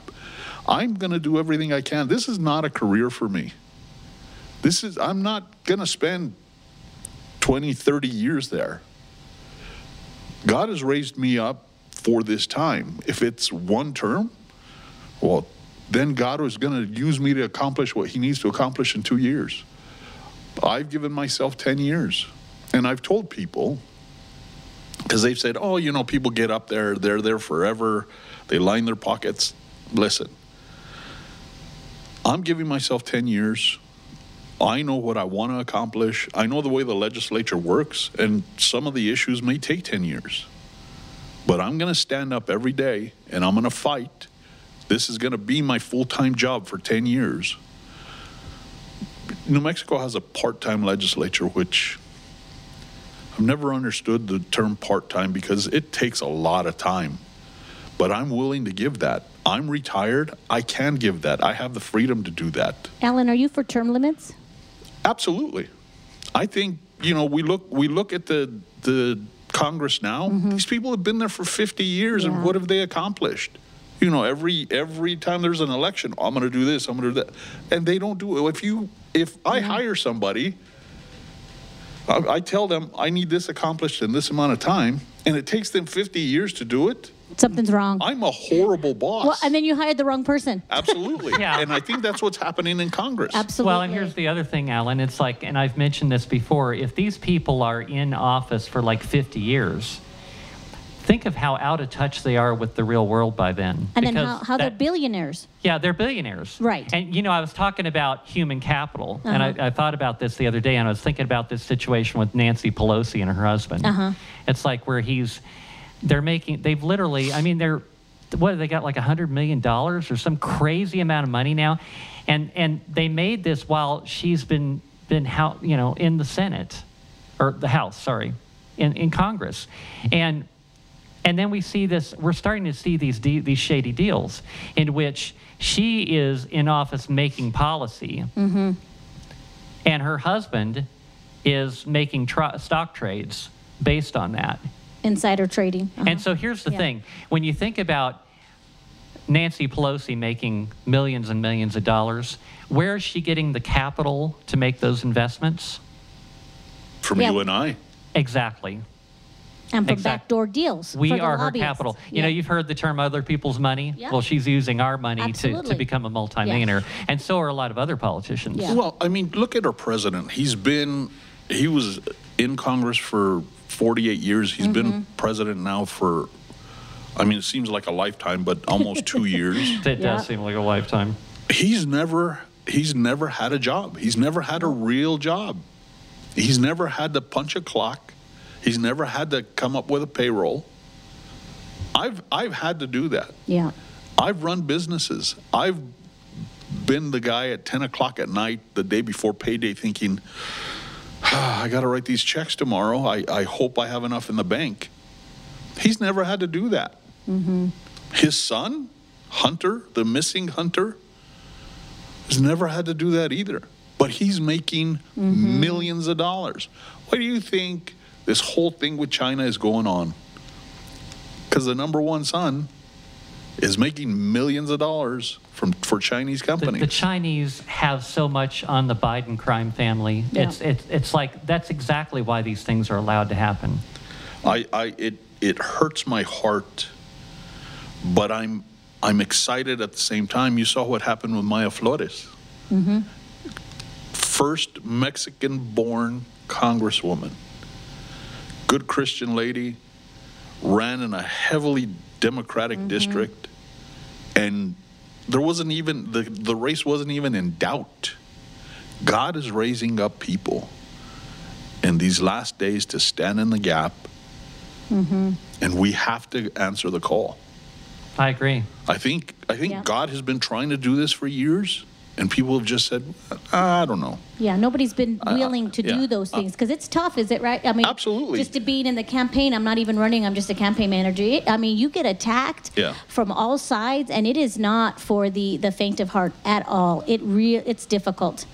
I'm going to do everything I can. This is not a career for me. This is I'm not going to spend 20, 30 years there. God has raised me up for this time. If it's one term, well, then God was going to use me to accomplish what he needs to accomplish in 2 years. I've given myself 10 years. And I've told people, because they've said, oh, you know, people get up there, they're there forever, they line their pockets. Listen, I'm giving myself 10 years. I know what I want to accomplish. I know the way the legislature works, and some of the issues may take 10 years. But I'm going to stand up every day and I'm going to fight. This is going to be my full time job for 10 years. New Mexico has a part time legislature, which I've never understood the term part time because it takes a lot of time. But I'm willing to give that. I'm retired. I can give that. I have the freedom to do that. Alan, are you for term limits? Absolutely. I think, you know, we look we look at the the Congress now. These people have been there for 50 years Mm-hmm. Yeah. and what have they accomplished? You know, every every time there's an election, I'm going to do this, I'm going to do that. And they don't do it. If you if I hire somebody I, I tell them I need this accomplished in this amount of time and it takes them 50 years to do it, Something's wrong. I'm a horrible boss. well, and then you hired the wrong person. Absolutely. Yeah. And I think that's what's happening in Congress. Absolutely. Well, and here's the other thing, Alan. It's like, and I've mentioned this before, if these people are in office for like 50 years, think of how out of touch they are with the real world by then. and then Because how, how they're billionaires. Yeah, they're billionaires. Right. And, you know, I was talking about human capital, and Uh-huh. I, I thought about this the other day, and I was thinking about this situation with Nancy Pelosi and her husband. Uh-huh. It's like where he's, they're making, they've literally, I mean, they're, what, have they got like a $100 million or some crazy amount of money now? And, and they made this while she's been, been how, you know, in the Senate, or the House, sorry, in, in Congress. And and then we see this, we're starting to see these, de- these shady deals in which she is in office making policy, mm-hmm. and her husband is making tr- stock trades based on that. Insider trading. Uh-huh. And so here's the Yeah. thing when you think about Nancy Pelosi making millions and millions of dollars, where is she getting the capital to make those investments? From Yeah. you and I. Exactly. and from exact- backdoor deals. We for the are her capital. You know, you've heard the term other people's money. Yeah. Well, she's using our money to, Absolutely. to become a multimillionaire. And so are a lot of other politicians. Yeah. Well, I mean, look at our president. He's been, he was in Congress for 48 years. He's been Mm-hmm. president now for, I mean, it seems like a lifetime, but almost two years. It Yeah. does seem like a lifetime. He's never, he's never had a job. He's never had a real job. He's never had to punch a clock. He's never had to come up with a payroll. I've, I've had to do that. Yeah. I've run businesses. I've been the guy at 10 o'clock at night the day before payday thinking, I got to write these checks tomorrow. I, I hope I have enough in the bank. He's never had to do that. Mm-hmm. His son, Hunter, the missing Hunter, has never had to do that either. But he's making mm-hmm. millions of dollars. Why do you think this whole thing with China is going on? Because the number one son is making millions of dollars from for Chinese companies. the Chinese have so much on the Biden crime family. Yeah. It's, it's, it's like that's exactly why these things are allowed to happen. I, I it it hurts my heart, but I'm I'm excited at the same time. You saw what happened with Mayra Flores. Mm-hmm. First Mexican-born congresswoman, good Christian lady, ran in a heavily Democratic mm-hmm. district, and there wasn't even the the race wasn't even in doubt. God is raising up people in these last days to stand in the gap mm-hmm. and we have to answer the call. I agree. I think I think Yeah. God has been trying to do this for years, and people have just said, "I don't know." Yeah, nobody's been willing to yeah. do those things because it's tough, is it right? I mean, Absolutely. Just to being in the campaign, I'm not even running. I'm just a campaign manager. I mean, you get attacked Yeah. from all sides, and it is not for the the faint of heart at all. It real it's difficult,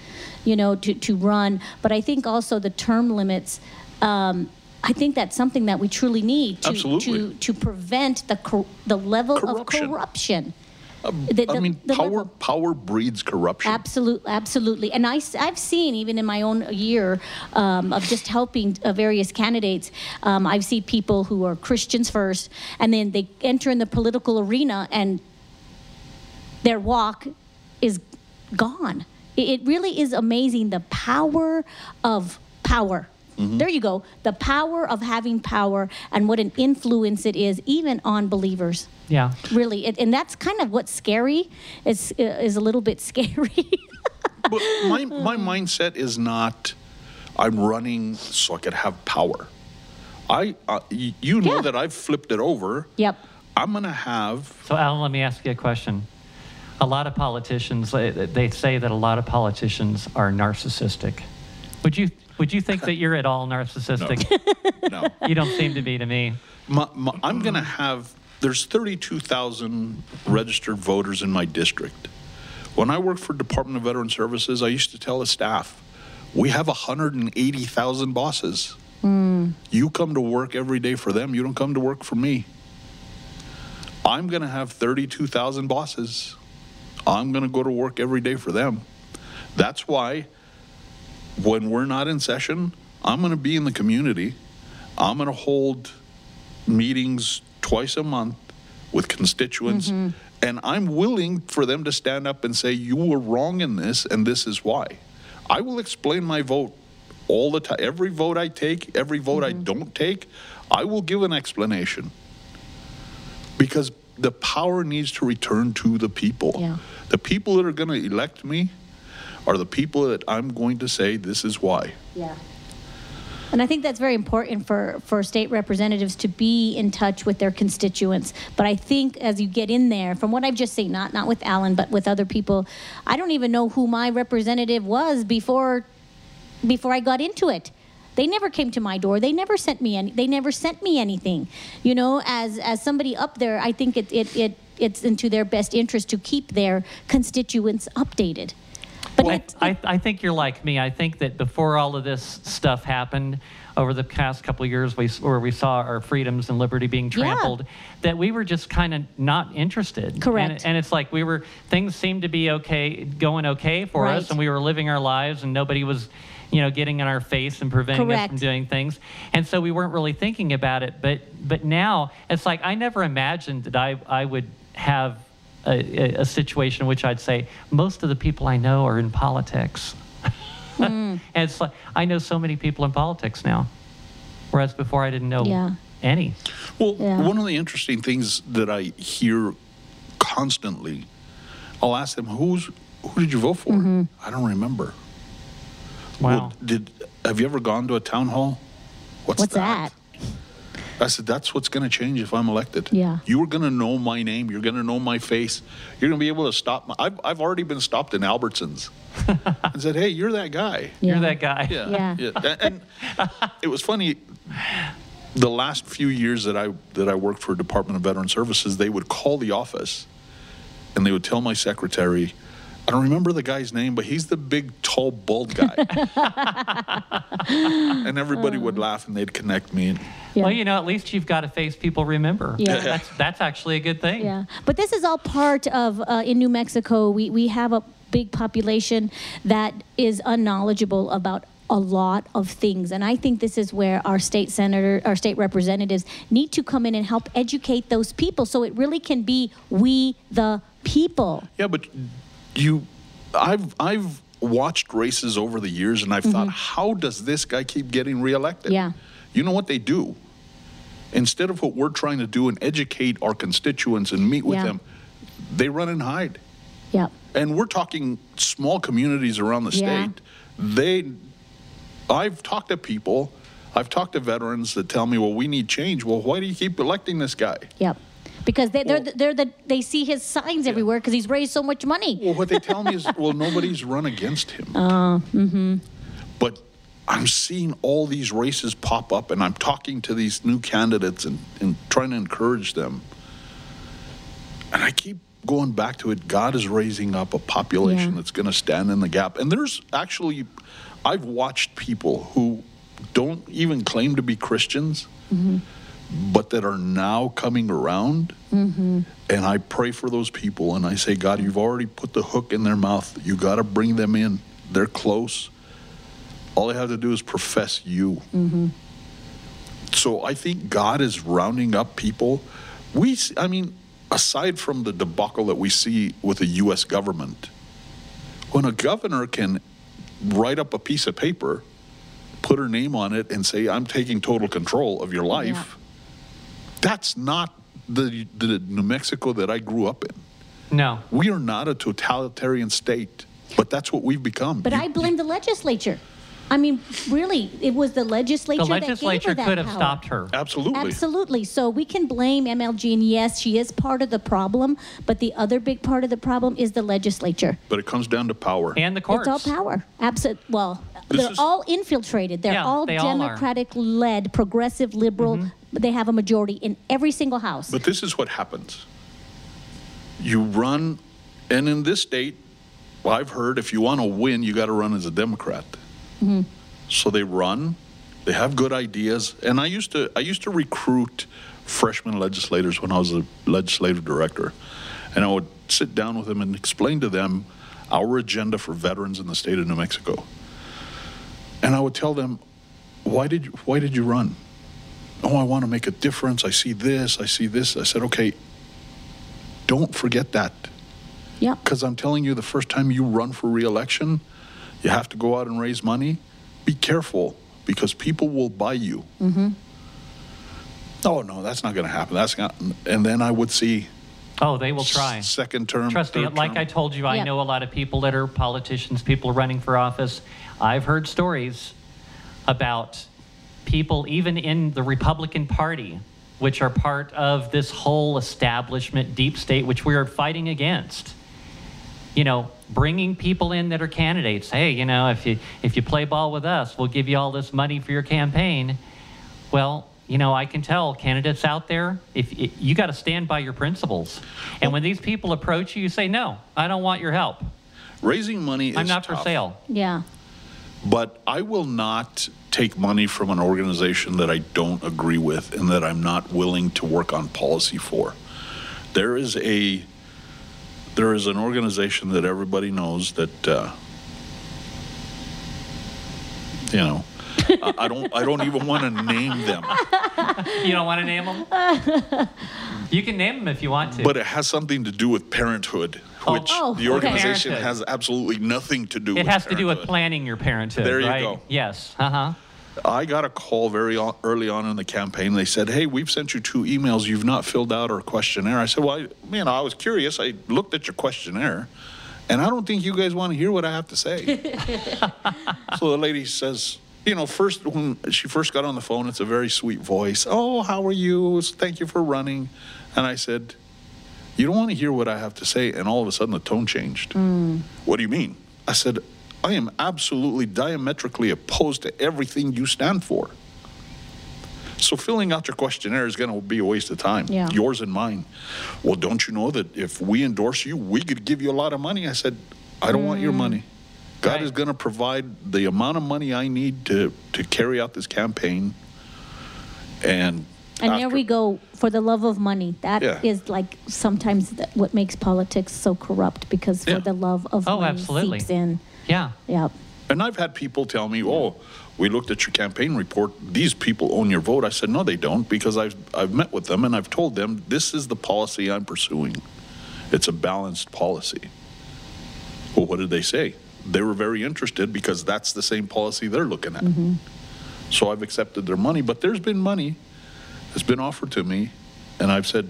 you know, to to run. But I think also the term limits. Um, I think that's something that we truly need to Absolutely. to to prevent the cor- the level Corruption. of corruption. The- I mean, the power level- power breeds corruption. Absolutely, absolutely. And I, I've seen, even in my own year um, of just helping uh, various candidates, um, I've seen people who are Christians first, and then they enter in the political arena, and their walk is gone. It, it really is amazing the power of power. There you go. The power of having power and what an influence it is, even on believers. Yeah. Really, it, and that's kind of what's scary. Is is a little bit scary. but my my mindset is not, I'm running so I could have power. I uh, you know Yeah. that I've flipped it over. yep. I'm gonna have So, Alan, let me ask you a question. A lot of politicians, they, they say that a lot of politicians are narcissistic. Would you, would you think that you're at all narcissistic? no. You don't seem to be to me. My, my, I'm going to have, there's 32,000 registered voters in my district. When I worked for Department of Veteran Services, I used to tell the staff, we have 180,000 bosses. Hmm. You come to work every day for them, you don't come to work for me. I'm going to have 32,000 bosses. I'm going to go to work every day for them. That's why when we're not in session, I'm going to be in the community. I'm going to hold meetings twice a month with constituents, mm-hmm. and I'm willing for them to stand up and say, You were wrong in this, and this is why. I will explain my vote all the time. Every vote I take, every vote I mm-hmm. don't take, I will give an explanation. Because the power needs to return to the people. Yeah. The people that are going to elect me are the people that I'm going to say, This is why. Yeah. And I think that's very important for, for state representatives to be in touch with their constituents. But I think as you get in there, from what I've just seen, not not with Alan, but with other people, I don't even know who my representative was before before I got into it. They never came to my door. They never sent me any. They never sent me anything. You know, as as somebody up there, I think it it, it it's into their best interest to keep their constituents updated. But I, it- I, I think you're like me. I think that before all of this stuff happened over the past couple of years, we, where we saw our freedoms and liberty being Yeah. trampled, that we were just kind of not interested. Correct. And, and it's like we were, things seemed to be okay, going okay for Right. us, and we were living our lives, and nobody was, you know, getting in our face and preventing us from doing things. And so we weren't really thinking about it. But, but now it's like I never imagined that I, I would have a, a, a situation in which I'd say most of the people I know are in politics. and it's like I know so many people in politics now, whereas before I didn't know Yeah. any. Well, Yeah. one of the interesting things that I hear constantly, I'll ask them, "Who's who did you vote for?" Mm-hmm. I don't remember. Wow. Well, did have you ever gone to a town hall? What's, What's that? I said, that's what's going to change if I'm elected. Yeah. You are going to know my name. You're going to know my face. You're going to be able to stop. My, I've, I've already been stopped in Albertsons and said, hey, you're that guy. Yeah. You're that guy. Yeah. Yeah. And, and it was funny. The last few years that I that I worked for Department of Veteran Services, they would call the office, and they would tell my secretary, I don't remember the guy's name, but he's the big, tall, bald guy. and everybody would laugh, and they'd connect me. Yeah. Well, you know, at least you've got a face people remember. Yeah. That's, that's actually a good thing. Yeah, but this is all part of uh, in New Mexico. We we have a big population that is unknowledgeable about a lot of things, and I think this is where our state senator, our state representatives need to come in and help educate those people, so it really can be we the people. Yeah, but you, I've I've watched races over the years, and I've mm-hmm. thought, how does this guy keep getting reelected? Yeah. You know what they do? Instead of what we're trying to do and educate our constituents and meet with Yeah. them, they run and hide. Yep. And we're talking small communities around the Yeah. state. They, I've talked to people, I've talked to veterans that tell me, well, we need change. Well, why do you keep electing this guy? Yep. Because they, they're, Well- the, they're the they see his signs everywhere because he's raised so much money. Well, what they tell me is, well, nobody's run against him. Uh, mm-hmm. But I'm seeing all these races pop up, and I'm talking to these new candidates and, and trying to encourage them. And I keep going back to it. God is raising up a population Yeah. that's going to stand in the gap. And there's actually, I've watched people who don't even claim to be Christians, but that are now coming around. Mm-hmm. And I pray for those people and I say, God, you've already put the hook in their mouth. You got to bring them in. They're close. All they have to do is profess you. Mm-hmm. So I think God is rounding up people. We, I mean, aside from the debacle that we see with the U.S. government, when a governor can write up a piece of paper, put her name on it, and say, I'm taking total control of your life, that's not the, the New Mexico that I grew up in. No. We are not a totalitarian state, but that's what we've become. But You- I blame the legislature. I mean, really, it was the legislature. The that gave her that could have power. stopped her. Absolutely. Absolutely. So we can blame MLG, and yes, she is part of the problem. But the other big part of the problem is the legislature. But it comes down to power. And the courts. It's all power. Absolutely. Well, This they're is- all infiltrated. They're Yeah, all they all. Democratic-led, progressive, liberal. Mm-hmm. But they have a majority in every single house. But this is what happens. You run, and in this state, well, I've heard if you want to win, you got to run as a Democrat. So they run, they have good ideas, and I used to I used to recruit freshman legislators when I was a legislative director, and I would sit down with them and explain to them our agenda for veterans in the state of New Mexico. And I would tell them, why did you, why did you run? oh, I want to make a difference. I see this, I see this. I said, okay, don't forget that. Yep. Because I'm telling you, the first time you run for reelection, you have to go out and raise money. Be careful because people will buy you. Mm-hmm. Oh, no, that's not going to happen. That's not. And then I would see Oh, they will try. second term. Trust me, third like term. I told you, I Yeah. know a lot of people that are politicians, people running for office. I've heard stories about people, even in the Republican Party, which are part of this whole establishment deep state, which we are fighting against. You know, bringing people in that are candidates. Hey, you know, if you if you play ball with us, we'll give you all this money for your campaign. Well, you know, I can tell candidates out there, if if you got to stand by your principles. And when these people approach you, you say, "No, I don't want your help." Raising money is I'm not for sale. Yeah. But I will not take money from an organization that I don't agree with and that I'm not willing to work on policy for. There is a there is an organization that everybody knows that uh, you know I, I don't I don't even want to name them, You don't want to name them? you can name them if you want to. but it has something to do with parenthood, Oh. which Oh, the organization Parenthood. has absolutely nothing to do it with. has to do with planning your parenthood. There you right? go. Yes. Uh huh. I got a call very early on in the campaign. They said, "Hey, we've sent you two emails. You've not filled out our questionnaire." I said, "Well, I, man, I was curious. I looked at your questionnaire, and I don't think you guys want to hear what I have to say." so the lady says, "You know, first when she first got on the phone, it's a very sweet voice. Oh, how are you? Thank you for running." And I said, "You don't want to hear what I have to say." And all of a sudden, the tone changed. Mm. What do you mean? I said, I am absolutely diametrically opposed to everything you stand for. So filling out your questionnaire is going to be a waste of time, Yeah. yours and mine. Well, don't you know that if we endorse you, we could give you a lot of money? I said, I don't want your mm. money. God Right. is going to provide the amount of money I need to, to carry out this campaign. And And there we go for the love of money. That is Yeah. like sometimes what makes politics so corrupt because for Yeah. the love of Oh, money absolutely. seeps in. Yeah. Yep. And I've had people tell me, "Oh, we looked at your campaign report. These people own your vote." I said, "No, they don't, because I've I've met with them and I've told them this is the policy I'm pursuing. It's a balanced policy." Well, what did they say? They were very interested because that's the same policy they're looking at. Mm-hmm. So I've accepted their money, but there's been money that's been offered to me, and I've said,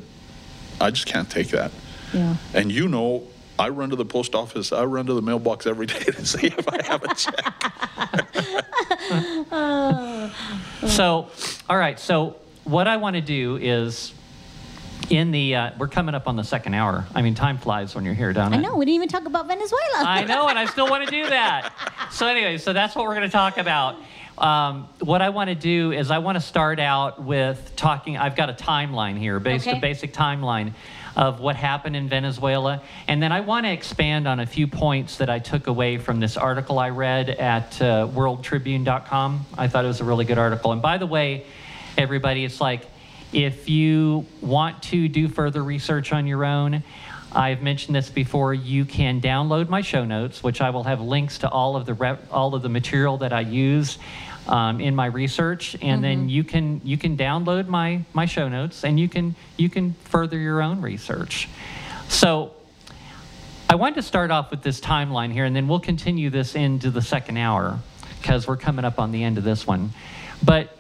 "I just can't take that." Yeah. And you know, I run to the post office, I run to the mailbox every day to see if I have a check. So, all right. So, what I want to do is, in the uh, we're coming up on the second hour. I mean, time flies when you're here, don't it? I know. We didn't even talk about Venezuela. I know, and I still want to do that. So anyway, so that's what we're going to talk about. Um, what I want to do is I want to start out with talking. I've got a timeline here, based Okay. a basic timeline of what happened in Venezuela, and then I want to expand on a few points that I took away from this article I read at uh, WorldTribune.com. I thought it was a really good article. And by the way, everybody, it's like if you want to do further research on your own, I've mentioned this before. You can download my show notes, which I will have links to all of the rep, all of the material that I use um, in my research, and then you can you can download my my show notes, and you can you can further your own research. So. I wanted to start off with this timeline here, and then we'll continue this into the second hour because we're coming up on the end of this one. But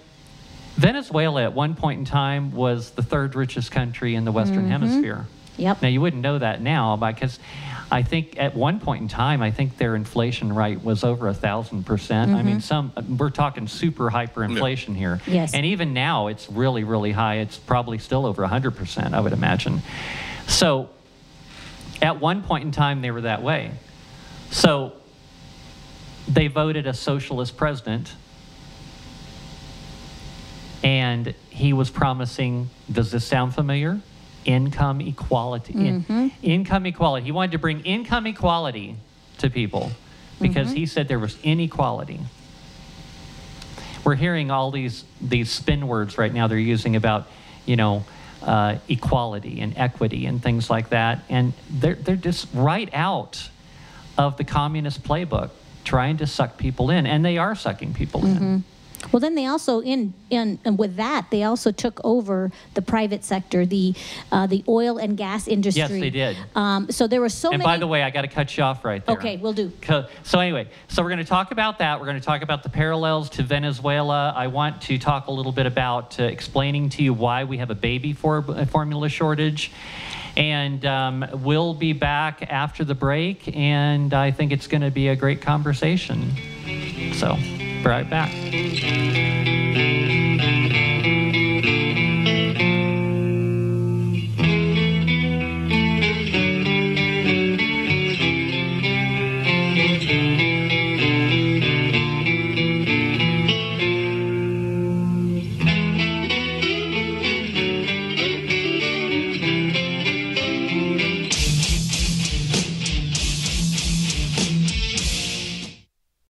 Venezuela at one point in time was the third richest country in the Western Hemisphere. Yep. Now, you wouldn't know that now because I think at one point in time, I think their inflation rate was over a thousand percent. I mean, mm-hmm. some we're talking super hyperinflation here. Yes. And even now, it's really, really high. It's probably still over a hundred percent, I would imagine. So, at one point in time, they were that way. So, they voted a socialist president, and he was promising. Does this sound familiar? Income equality. In- mm-hmm. income equality. He wanted to bring income equality to people because he mm-hmm. said there was inequality. We're hearing all these these spin words right now. They're using about, you know, uh, equality and equity and things like that, and they're they're just right out of the communist playbook, trying to suck people in, and they are sucking people in. Mm-hmm. Well, then they also in in and with that they also took over the private sector, the uh, the oil and gas industry. Yes, they did. Um, so there were so And many. And by the way, I got to cut you off right there. Okay, we'll do. So anyway, so we're going to talk about that. We're going to talk about the parallels to Venezuela. I want to talk a little bit about uh, explaining to you why we have a baby for uh, formula shortage. And um, we'll be back after the break, and I think it's going to be a great conversation. So, right back.